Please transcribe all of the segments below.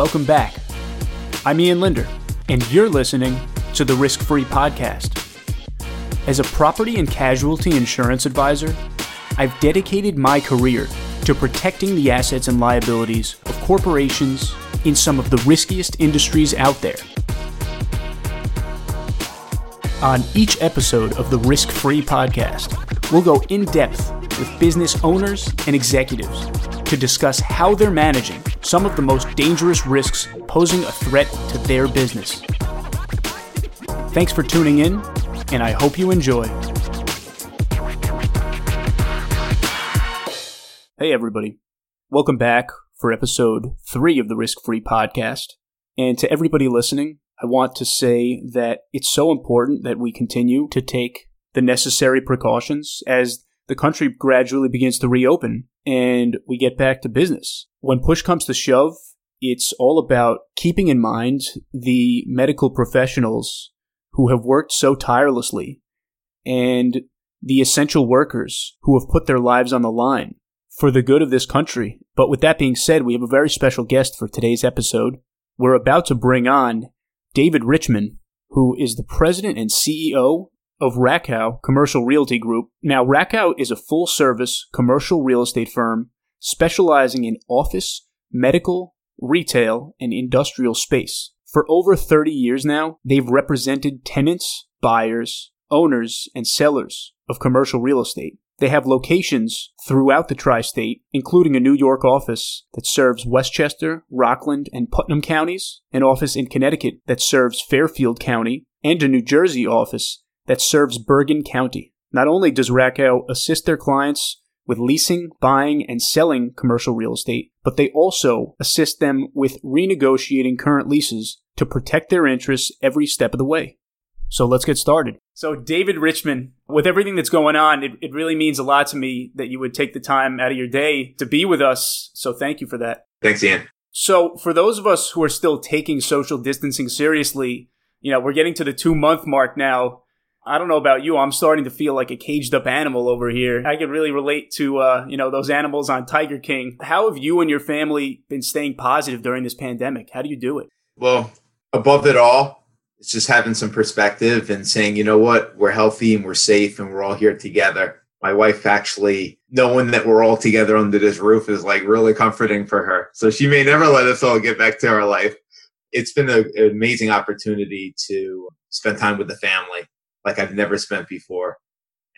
welcome back. I'm Ian Linder, and you're listening to the Risk Free Podcast. As a property and casualty insurance advisor, I've dedicated my career to protecting the assets and liabilities of corporations in some of the riskiest industries out there. On each episode of the Risk Free Podcast, we'll go in depth with business owners and executives to discuss how they're managing some of the most dangerous risks posing a threat to their business. Thanks for tuning in, and I hope you enjoy. Hey, everybody. Welcome back for episode three of the Risk Free Podcast. And to everybody listening, I want to say that it's so important that we continue to take the necessary precautions as the country gradually begins to reopen and we get back to business. When push comes to shove, it's all about keeping in mind the medical professionals who have worked so tirelessly and the essential workers who have put their lives on the line for the good of this country. But with that being said, we have a very special guest for today's episode. We're about to bring on David Richman, who is the president and CEO of Rakow Commercial Realty Group. Now, Rakow is a full service commercial real estate firm specializing in office, medical, retail, and industrial space. For over 30 years now, they've represented tenants, buyers, owners, and sellers of commercial real estate. They have locations throughout the tri state, including a New York office that serves Westchester, Rockland, and Putnam counties, an office in Connecticut that serves Fairfield County, and a New Jersey office that serves Bergen County. Not only does Rakow assist their clients with leasing, buying, and selling commercial real estate, but they also assist them with renegotiating current leases to protect their interests every step of the way. So let's get started. So, David Richman, with everything that's going on, it, it really means a lot to me that you would take the time out of your day to be with us. So, thank you for that. Thanks, Ian. So, for those of us who are still taking social distancing seriously, you know, we're getting to the two month mark now. I don't know about you. I'm starting to feel like a caged up animal over here. I can really relate to, uh, you know, those animals on Tiger King. How have you and your family been staying positive during this pandemic? How do you do it? Well, above it all, it's just having some perspective and saying, you know what, we're healthy and we're safe and we're all here together. My wife actually knowing that we're all together under this roof is like really comforting for her. So she may never let us all get back to our life. It's been a, an amazing opportunity to spend time with the family like I've never spent before.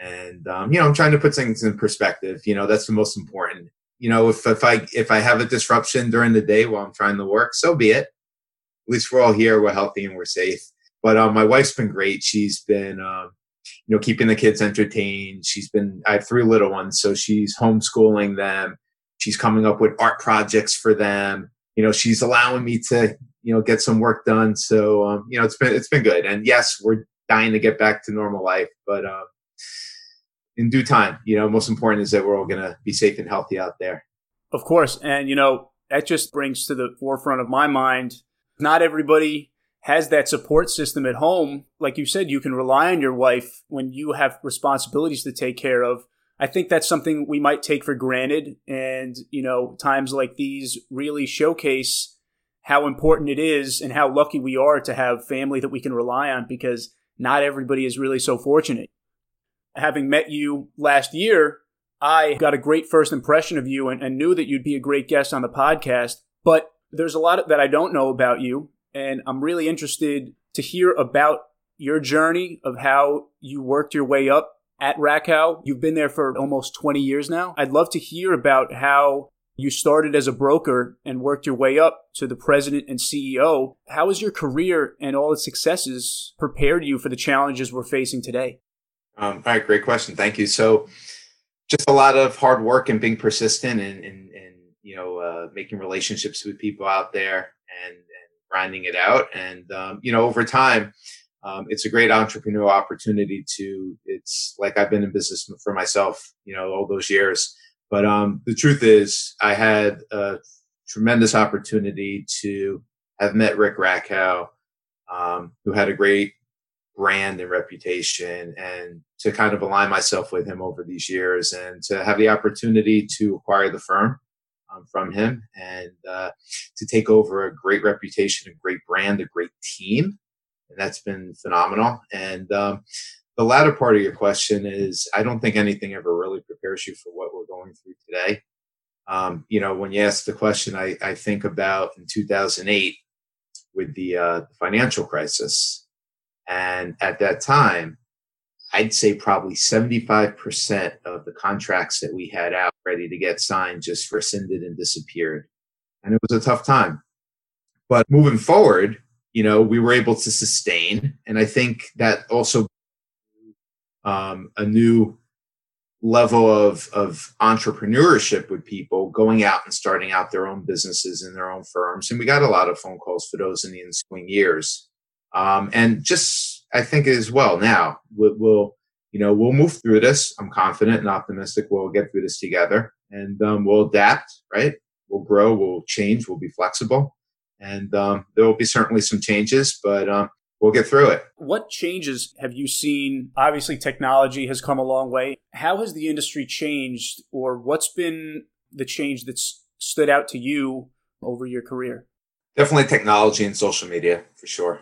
And um, you know, I'm trying to put things in perspective. You know, that's the most important. You know, if if I if I have a disruption during the day while I'm trying to work, so be it. At least we're all here, we're healthy, and we're safe. But um, my wife's been great. She's been um, you know keeping the kids entertained. She's been I have three little ones, so she's homeschooling them. She's coming up with art projects for them. You know, she's allowing me to you know get some work done. So um, you know, it's been it's been good. And yes, we're dying to get back to normal life. But um, in due time, you know, most important is that we're all going to be safe and healthy out there. Of course. And, you know, that just brings to the forefront of my mind not everybody has that support system at home. Like you said, you can rely on your wife when you have responsibilities to take care of. I think that's something we might take for granted. And, you know, times like these really showcase how important it is and how lucky we are to have family that we can rely on because not everybody is really so fortunate. Having met you last year, I got a great first impression of you and, and knew that you'd be a great guest on the podcast. But there's a lot that I don't know about you, and I'm really interested to hear about your journey of how you worked your way up at Rakow. You've been there for almost 20 years now. I'd love to hear about how you started as a broker and worked your way up to the president and CEO. How has your career and all its successes prepared you for the challenges we're facing today? Um, all right, great question. Thank you. So, just a lot of hard work and being persistent and, and, and you know, uh, making relationships with people out there and, and grinding it out. And, um, you know, over time, um, it's a great entrepreneurial opportunity to, it's like I've been in business for myself, you know, all those years but um, the truth is, I had a tremendous opportunity to have met Rick Rakow, um, who had a great brand and reputation, and to kind of align myself with him over these years, and to have the opportunity to acquire the firm. um, from him and uh, to take over a great reputation, a great brand, a great team. And that's been phenomenal. And um, the latter part of your question is I don't think anything ever really prepares you for what we're going through today. Um, you know, when you ask the question, I, I think about in 2008 with the, uh, financial crisis. And at that time, I'd say probably 75% of the contracts that we had out ready to get signed just rescinded and disappeared. And it was a tough time. But moving forward, you know, we were able to sustain. And I think that also um, a new level of, of entrepreneurship with people going out and starting out their own businesses and their own firms. And we got a lot of phone calls for those in the ensuing years. Um, and just, I think as well now, we'll, we'll, you know, we'll move through this. I'm confident and optimistic we'll get through this together and um, we'll adapt, right? We'll grow, we'll change, we'll be flexible. And um, there will be certainly some changes, but um, we'll get through it. What changes have you seen? Obviously, technology has come a long way. How has the industry changed, or what's been the change that's stood out to you over your career? Definitely technology and social media for sure.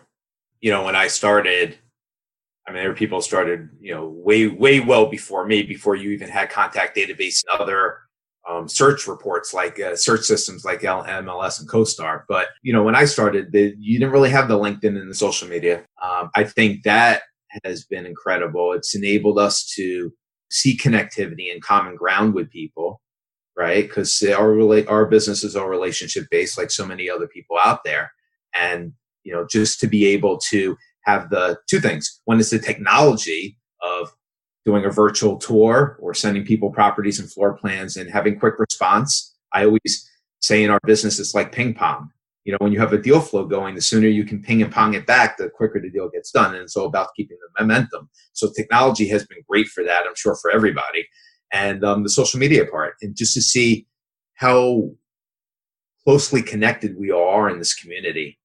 You know, when I started, I mean, there were people started, you know, way, way well before me, before you even had contact database and other um, search reports like uh, search systems like MLS and CoStar. But you know, when I started, the, you didn't really have the LinkedIn and the social media. Um, I think that has been incredible. It's enabled us to see connectivity and common ground with people, right? Because our our business is all relationship based, like so many other people out there, and you know, just to be able to have the two things. One is the technology of doing a virtual tour or sending people properties and floor plans and having quick response. I always say in our business, it's like ping pong. You know, when you have a deal flow going, the sooner you can ping and pong it back, the quicker the deal gets done. And it's all about keeping the momentum. So technology has been great for that, I'm sure, for everybody. And um, the social media part, and just to see how closely connected we are in this community.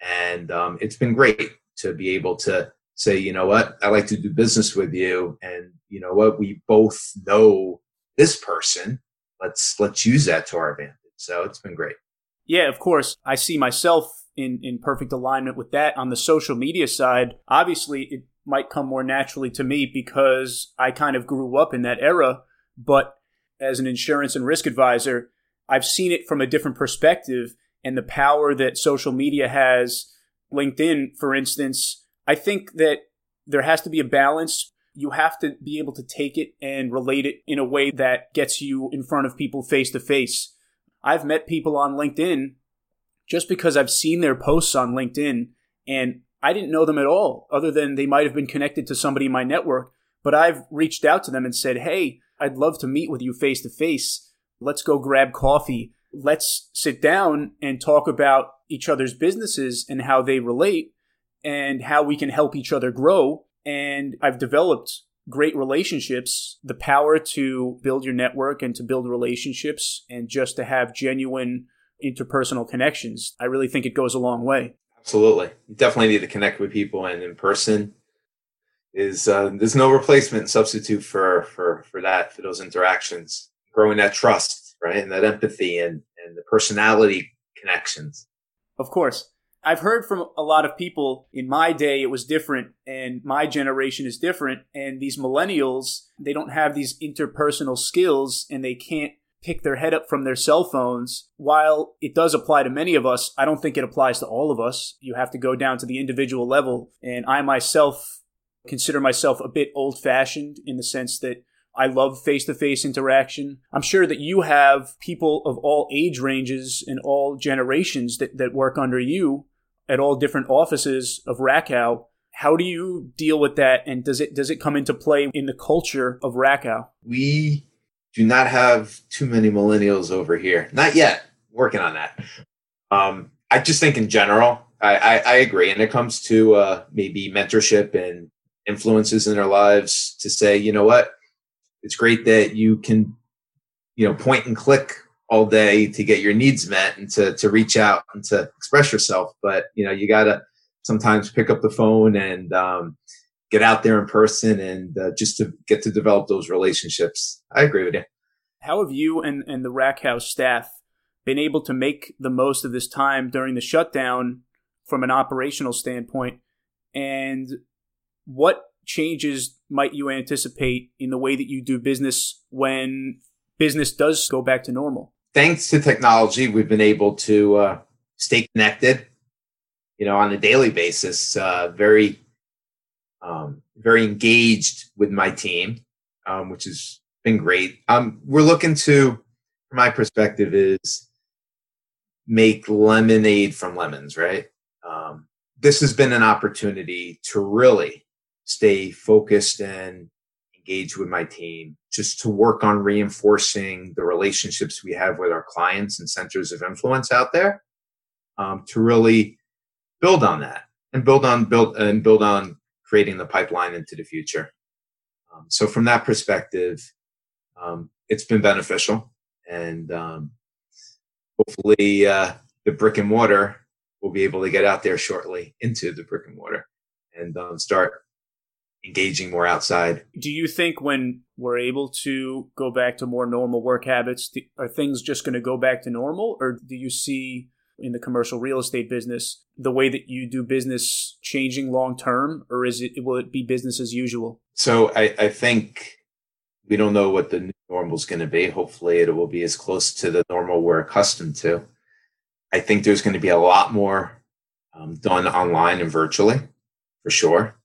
And um, it's been great to be able to say, you know what, I like to do business with you, and you know what, we both know this person. Let's let's use that to our advantage. So it's been great. Yeah, of course. I see myself in in perfect alignment with that on the social media side. Obviously, it might come more naturally to me because I kind of grew up in that era, but as an insurance and risk advisor, I've seen it from a different perspective and the power that social media has. LinkedIn, for instance, I think that there has to be a balance. You have to be able to take it and relate it in a way that gets you in front of people face to face. I've met people on LinkedIn just because I've seen their posts on LinkedIn and I didn't know them at all, other than they might have been connected to somebody in my network. But I've reached out to them and said, Hey, I'd love to meet with you face to face. Let's go grab coffee. Let's sit down and talk about each other's businesses and how they relate and how we can help each other grow. And I've developed great relationships, the power to build your network and to build relationships and just to have genuine interpersonal connections. I really think it goes a long way. Absolutely. You definitely need to connect with people and in person is uh, there's no replacement substitute for for for that for those interactions growing that trust right and that empathy and and the personality connections of course I've heard from a lot of people in my day it was different and my generation is different and these millennials they don't have these interpersonal skills and they can't pick their head up from their cell phones. While it does apply to many of us, I don't think it applies to all of us. You have to go down to the individual level and I myself consider myself a bit old fashioned in the sense that I love face to face interaction. I'm sure that you have people of all age ranges and all generations that, that work under you at all different offices of Rakow. How do you deal with that, and does it does it come into play in the culture of Rakow? We do not have too many millennials over here, not yet. Working on that. Um, I just think in general, I, I, I agree, and it comes to uh, maybe mentorship and influences in their lives to say, you know what, it's great that you can, you know, point and click all day to get your needs met and to, to reach out and to express yourself. But, you know, you got to sometimes pick up the phone and um, get out there in person and uh, just to get to develop those relationships. I agree with you. How have you and, and the Rakow staff been able to make the most of this time during the shutdown from an operational standpoint? And what changes might you anticipate in the way that you do business when business does go back to normal? Thanks to technology, we've been able to uh, stay connected, you know, on a daily basis. Uh, very, um, very engaged with my team, um, which has been great. Um, we're looking to, from my perspective, is make lemonade from lemons. Right. Um, this has been an opportunity to really stay focused and engage with my team, just to work on reinforcing the relationships we have with our clients and centers of influence out there, um, to really build on that and build on build and build on creating the pipeline into the future. Um, so from that perspective, um, it's been beneficial, and um, hopefully uh, the brick and mortar will be able to get out there shortly into the brick and mortar and um, start engaging more outside. Do you think when we're able to go back to more normal work habits, are things just going to go back to normal, or do you see in the commercial real estate business the way that you do business changing long term, or is it will it be business as usual? So I, I think we don't know what the new normal is going to be. Hopefully, it will be as close to the normal we're accustomed to. I think there's going to be a lot more um, done online and virtually, for sure.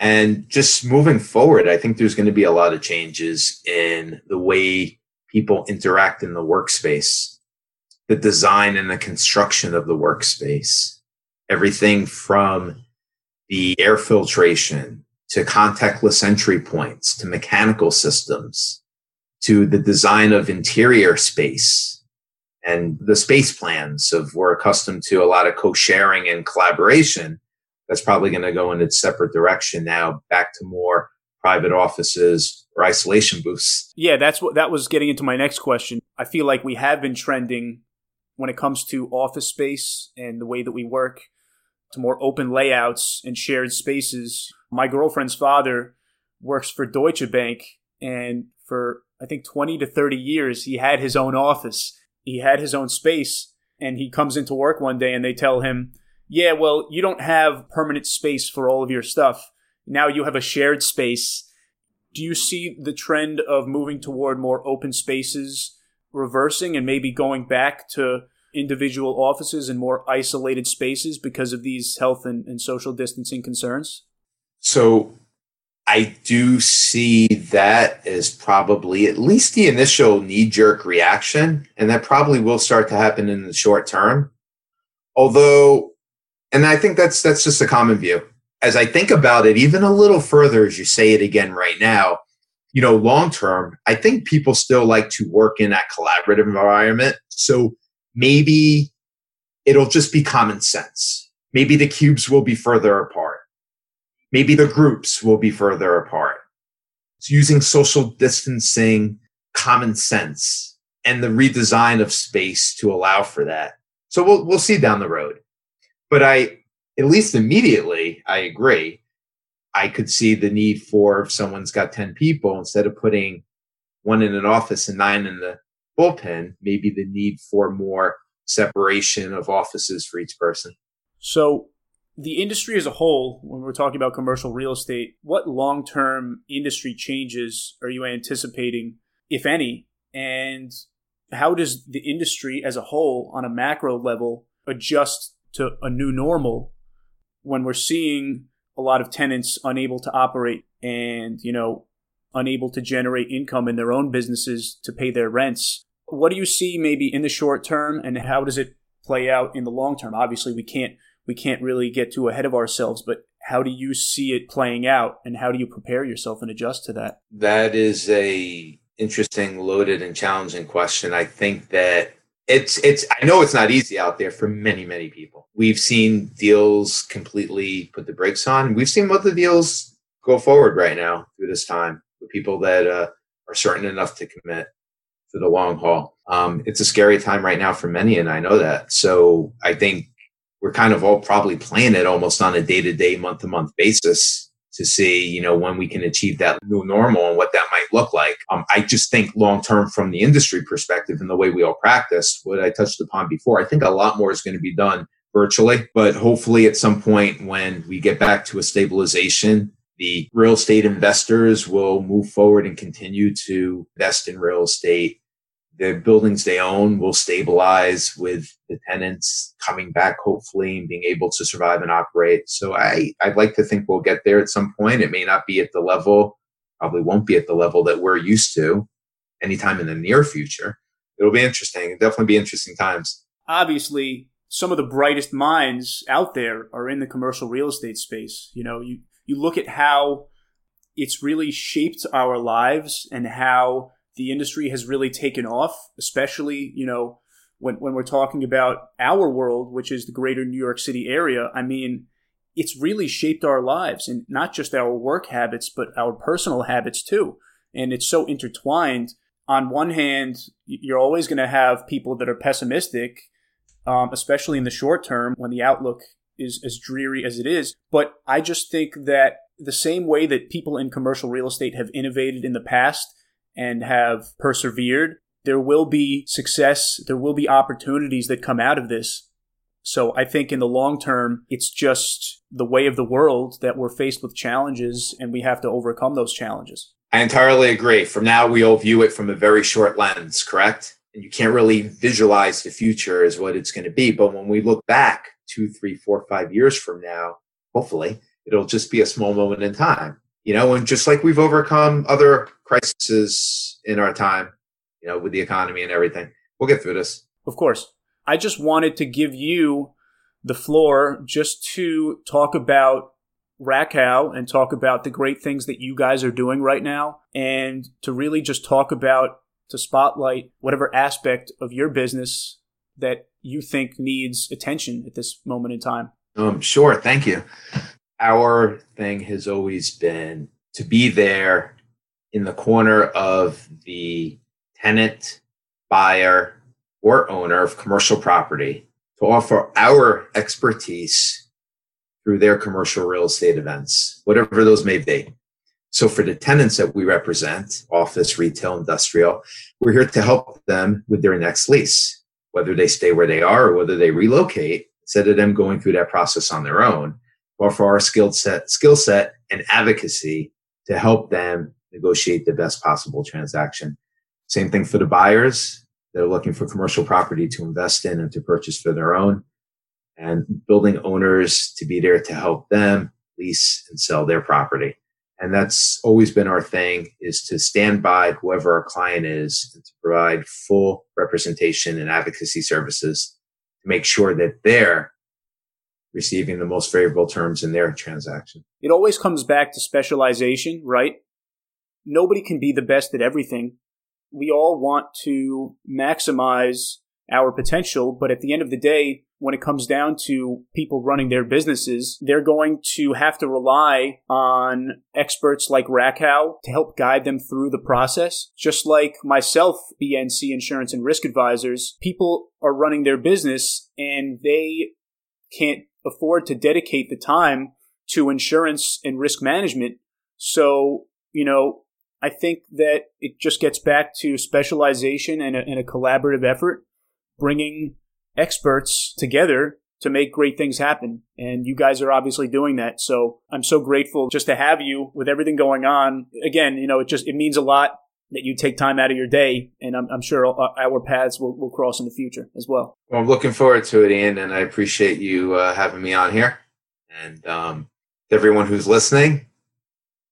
And just moving forward, I think there's going to be a lot of changes in the way people interact in the workspace, the design and the construction of the workspace, everything from the air filtration to contactless entry points to mechanical systems to the design of interior space and the space plans of we're accustomed to a lot of co-sharing and collaboration that's probably going to go in its separate direction now, back to more private offices or isolation booths. Yeah, that's what that was getting into my next question. I feel like we have been trending when it comes to office space and the way that we work to more open layouts and shared spaces. My girlfriend's father works for Deutsche Bank and for I think 20 to 30 years he had his own office. He had his own space and he comes into work one day and they tell him yeah, well, you don't have permanent space for all of your stuff. Now you have a shared space. Do you see the trend of moving toward more open spaces reversing and maybe going back to individual offices and more isolated spaces because of these health and, and social distancing concerns? So I do see that as probably at least the initial knee jerk reaction, and that probably will start to happen in the short term. Although and I think that's that's just a common view. As I think about it, even a little further, as you say it again right now, you know, long term, I think people still like to work in that collaborative environment. So maybe it'll just be common sense. Maybe the cubes will be further apart. Maybe the groups will be further apart. It's using social distancing, common sense, and the redesign of space to allow for that. So we'll we'll see down the road. But I, at least immediately, I agree. I could see the need for if someone's got 10 people, instead of putting one in an office and nine in the bullpen, maybe the need for more separation of offices for each person. So, the industry as a whole, when we're talking about commercial real estate, what long term industry changes are you anticipating, if any? And how does the industry as a whole, on a macro level, adjust to a new normal when we're seeing a lot of tenants unable to operate and, you know, unable to generate income in their own businesses to pay their rents. What do you see maybe in the short term and how does it play out in the long term? Obviously, we can't we can't really get too ahead of ourselves, but how do you see it playing out and how do you prepare yourself and adjust to that? That is a interesting, loaded and challenging question. I think that it's it's I know it's not easy out there for many many people. We've seen deals completely put the brakes on. We've seen other deals go forward right now through this time with people that uh, are certain enough to commit for the long haul. Um, it's a scary time right now for many, and I know that. So I think we're kind of all probably playing it almost on a day to day, month to month basis to see, you know, when we can achieve that new normal and what that might look like. Um, I just think long term from the industry perspective and the way we all practice, what I touched upon before, I think a lot more is going to be done virtually, but hopefully at some point when we get back to a stabilization, the real estate investors will move forward and continue to invest in real estate the buildings they own will stabilize with the tenants coming back hopefully and being able to survive and operate. So i i'd like to think we'll get there at some point. It may not be at the level probably won't be at the level that we're used to anytime in the near future. It'll be interesting. It'll definitely be interesting times. Obviously some of the brightest minds out there are in the commercial real estate space. You know you you look at how it's really shaped our lives and how the industry has really taken off, especially, you know, when, when we're talking about our world, which is the greater New York City area. I mean, it's really shaped our lives and not just our work habits, but our personal habits too. And it's so intertwined. On one hand, you're always going to have people that are pessimistic, um, especially in the short term when the outlook is as dreary as it is. But I just think that the same way that people in commercial real estate have innovated in the past and have persevered, there will be success, there will be opportunities that come out of this. So I think in the long term, it's just the way of the world that we're faced with challenges and we have to overcome those challenges. I entirely agree. From now, we all view it from a very short lens, correct? And you can't really visualize the future as what it's going to be. But when we look back two, three, four, five years from now, hopefully, it'll just be a small moment in time you know, and just like we've overcome other crises in our time, you know, with the economy and everything, we'll get through this. Of course. I just wanted to give you the floor just to talk about Rakow and talk about the great things that you guys are doing right now and to really just talk about to spotlight whatever aspect of your business that you think needs attention at this moment in time. Um, sure. Thank you our thing has always been to be there in the corner of the tenant, buyer, or owner of commercial property to offer our expertise through their commercial real estate events, whatever those may be. So for the tenants that we represent, office, retail, industrial, we're here to help them with their next lease, whether they stay where they are or whether they relocate, instead of them going through that process on their own or for our skill set, skill set and advocacy to help them negotiate the best possible transaction. Same thing for the buyers. They're looking for commercial property to invest in and to purchase for their own and building owners to be there to help them lease and sell their property. And that's always been our thing is to stand by whoever our client is and to provide full representation and advocacy services to make sure that they're receiving the most favorable terms in their transaction. It always comes back to specialization, right? Nobody can be the best at everything. We all want to maximize our potential, but at the end of the day, when it comes down to people running their businesses, they're going to have to rely on experts like Rakow to help guide them through the process. Just like myself, BNC Insurance and Risk Advisors, people are running their business and they can't afford to dedicate the time to insurance and risk management. So, you know, I think that it just gets back to specialization and a, and a collaborative effort, bringing experts together to make great things happen. And you guys are obviously doing that. So I'm so grateful just to have you with everything going on. Again, you know, it just, it means a lot that you take time out of your day, and I'm, I'm sure our paths will, will, cross in the future as well. Well, I'm looking forward to it, Ian, and I appreciate you uh, having me on here. And um, everyone who's listening,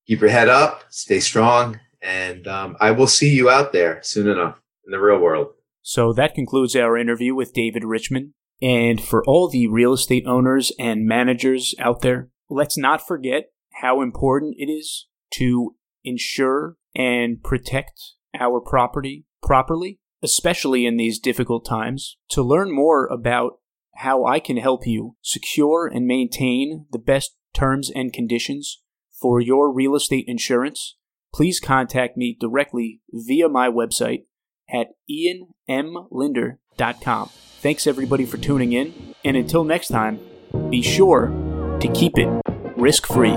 keep your head up, stay strong, and um, I will see you out there soon enough in the real world. So that concludes our interview with David Richman. And for all the real estate owners and managers out there, let's not forget how important it is to ensure and protect our property properly, especially in these difficult times. To learn more about how I can help you secure and maintain the best terms and conditions for your real estate insurance, please contact me directly via my website at ianmlinder.com. Thanks everybody for tuning in, and until next time, be sure to keep it risk free.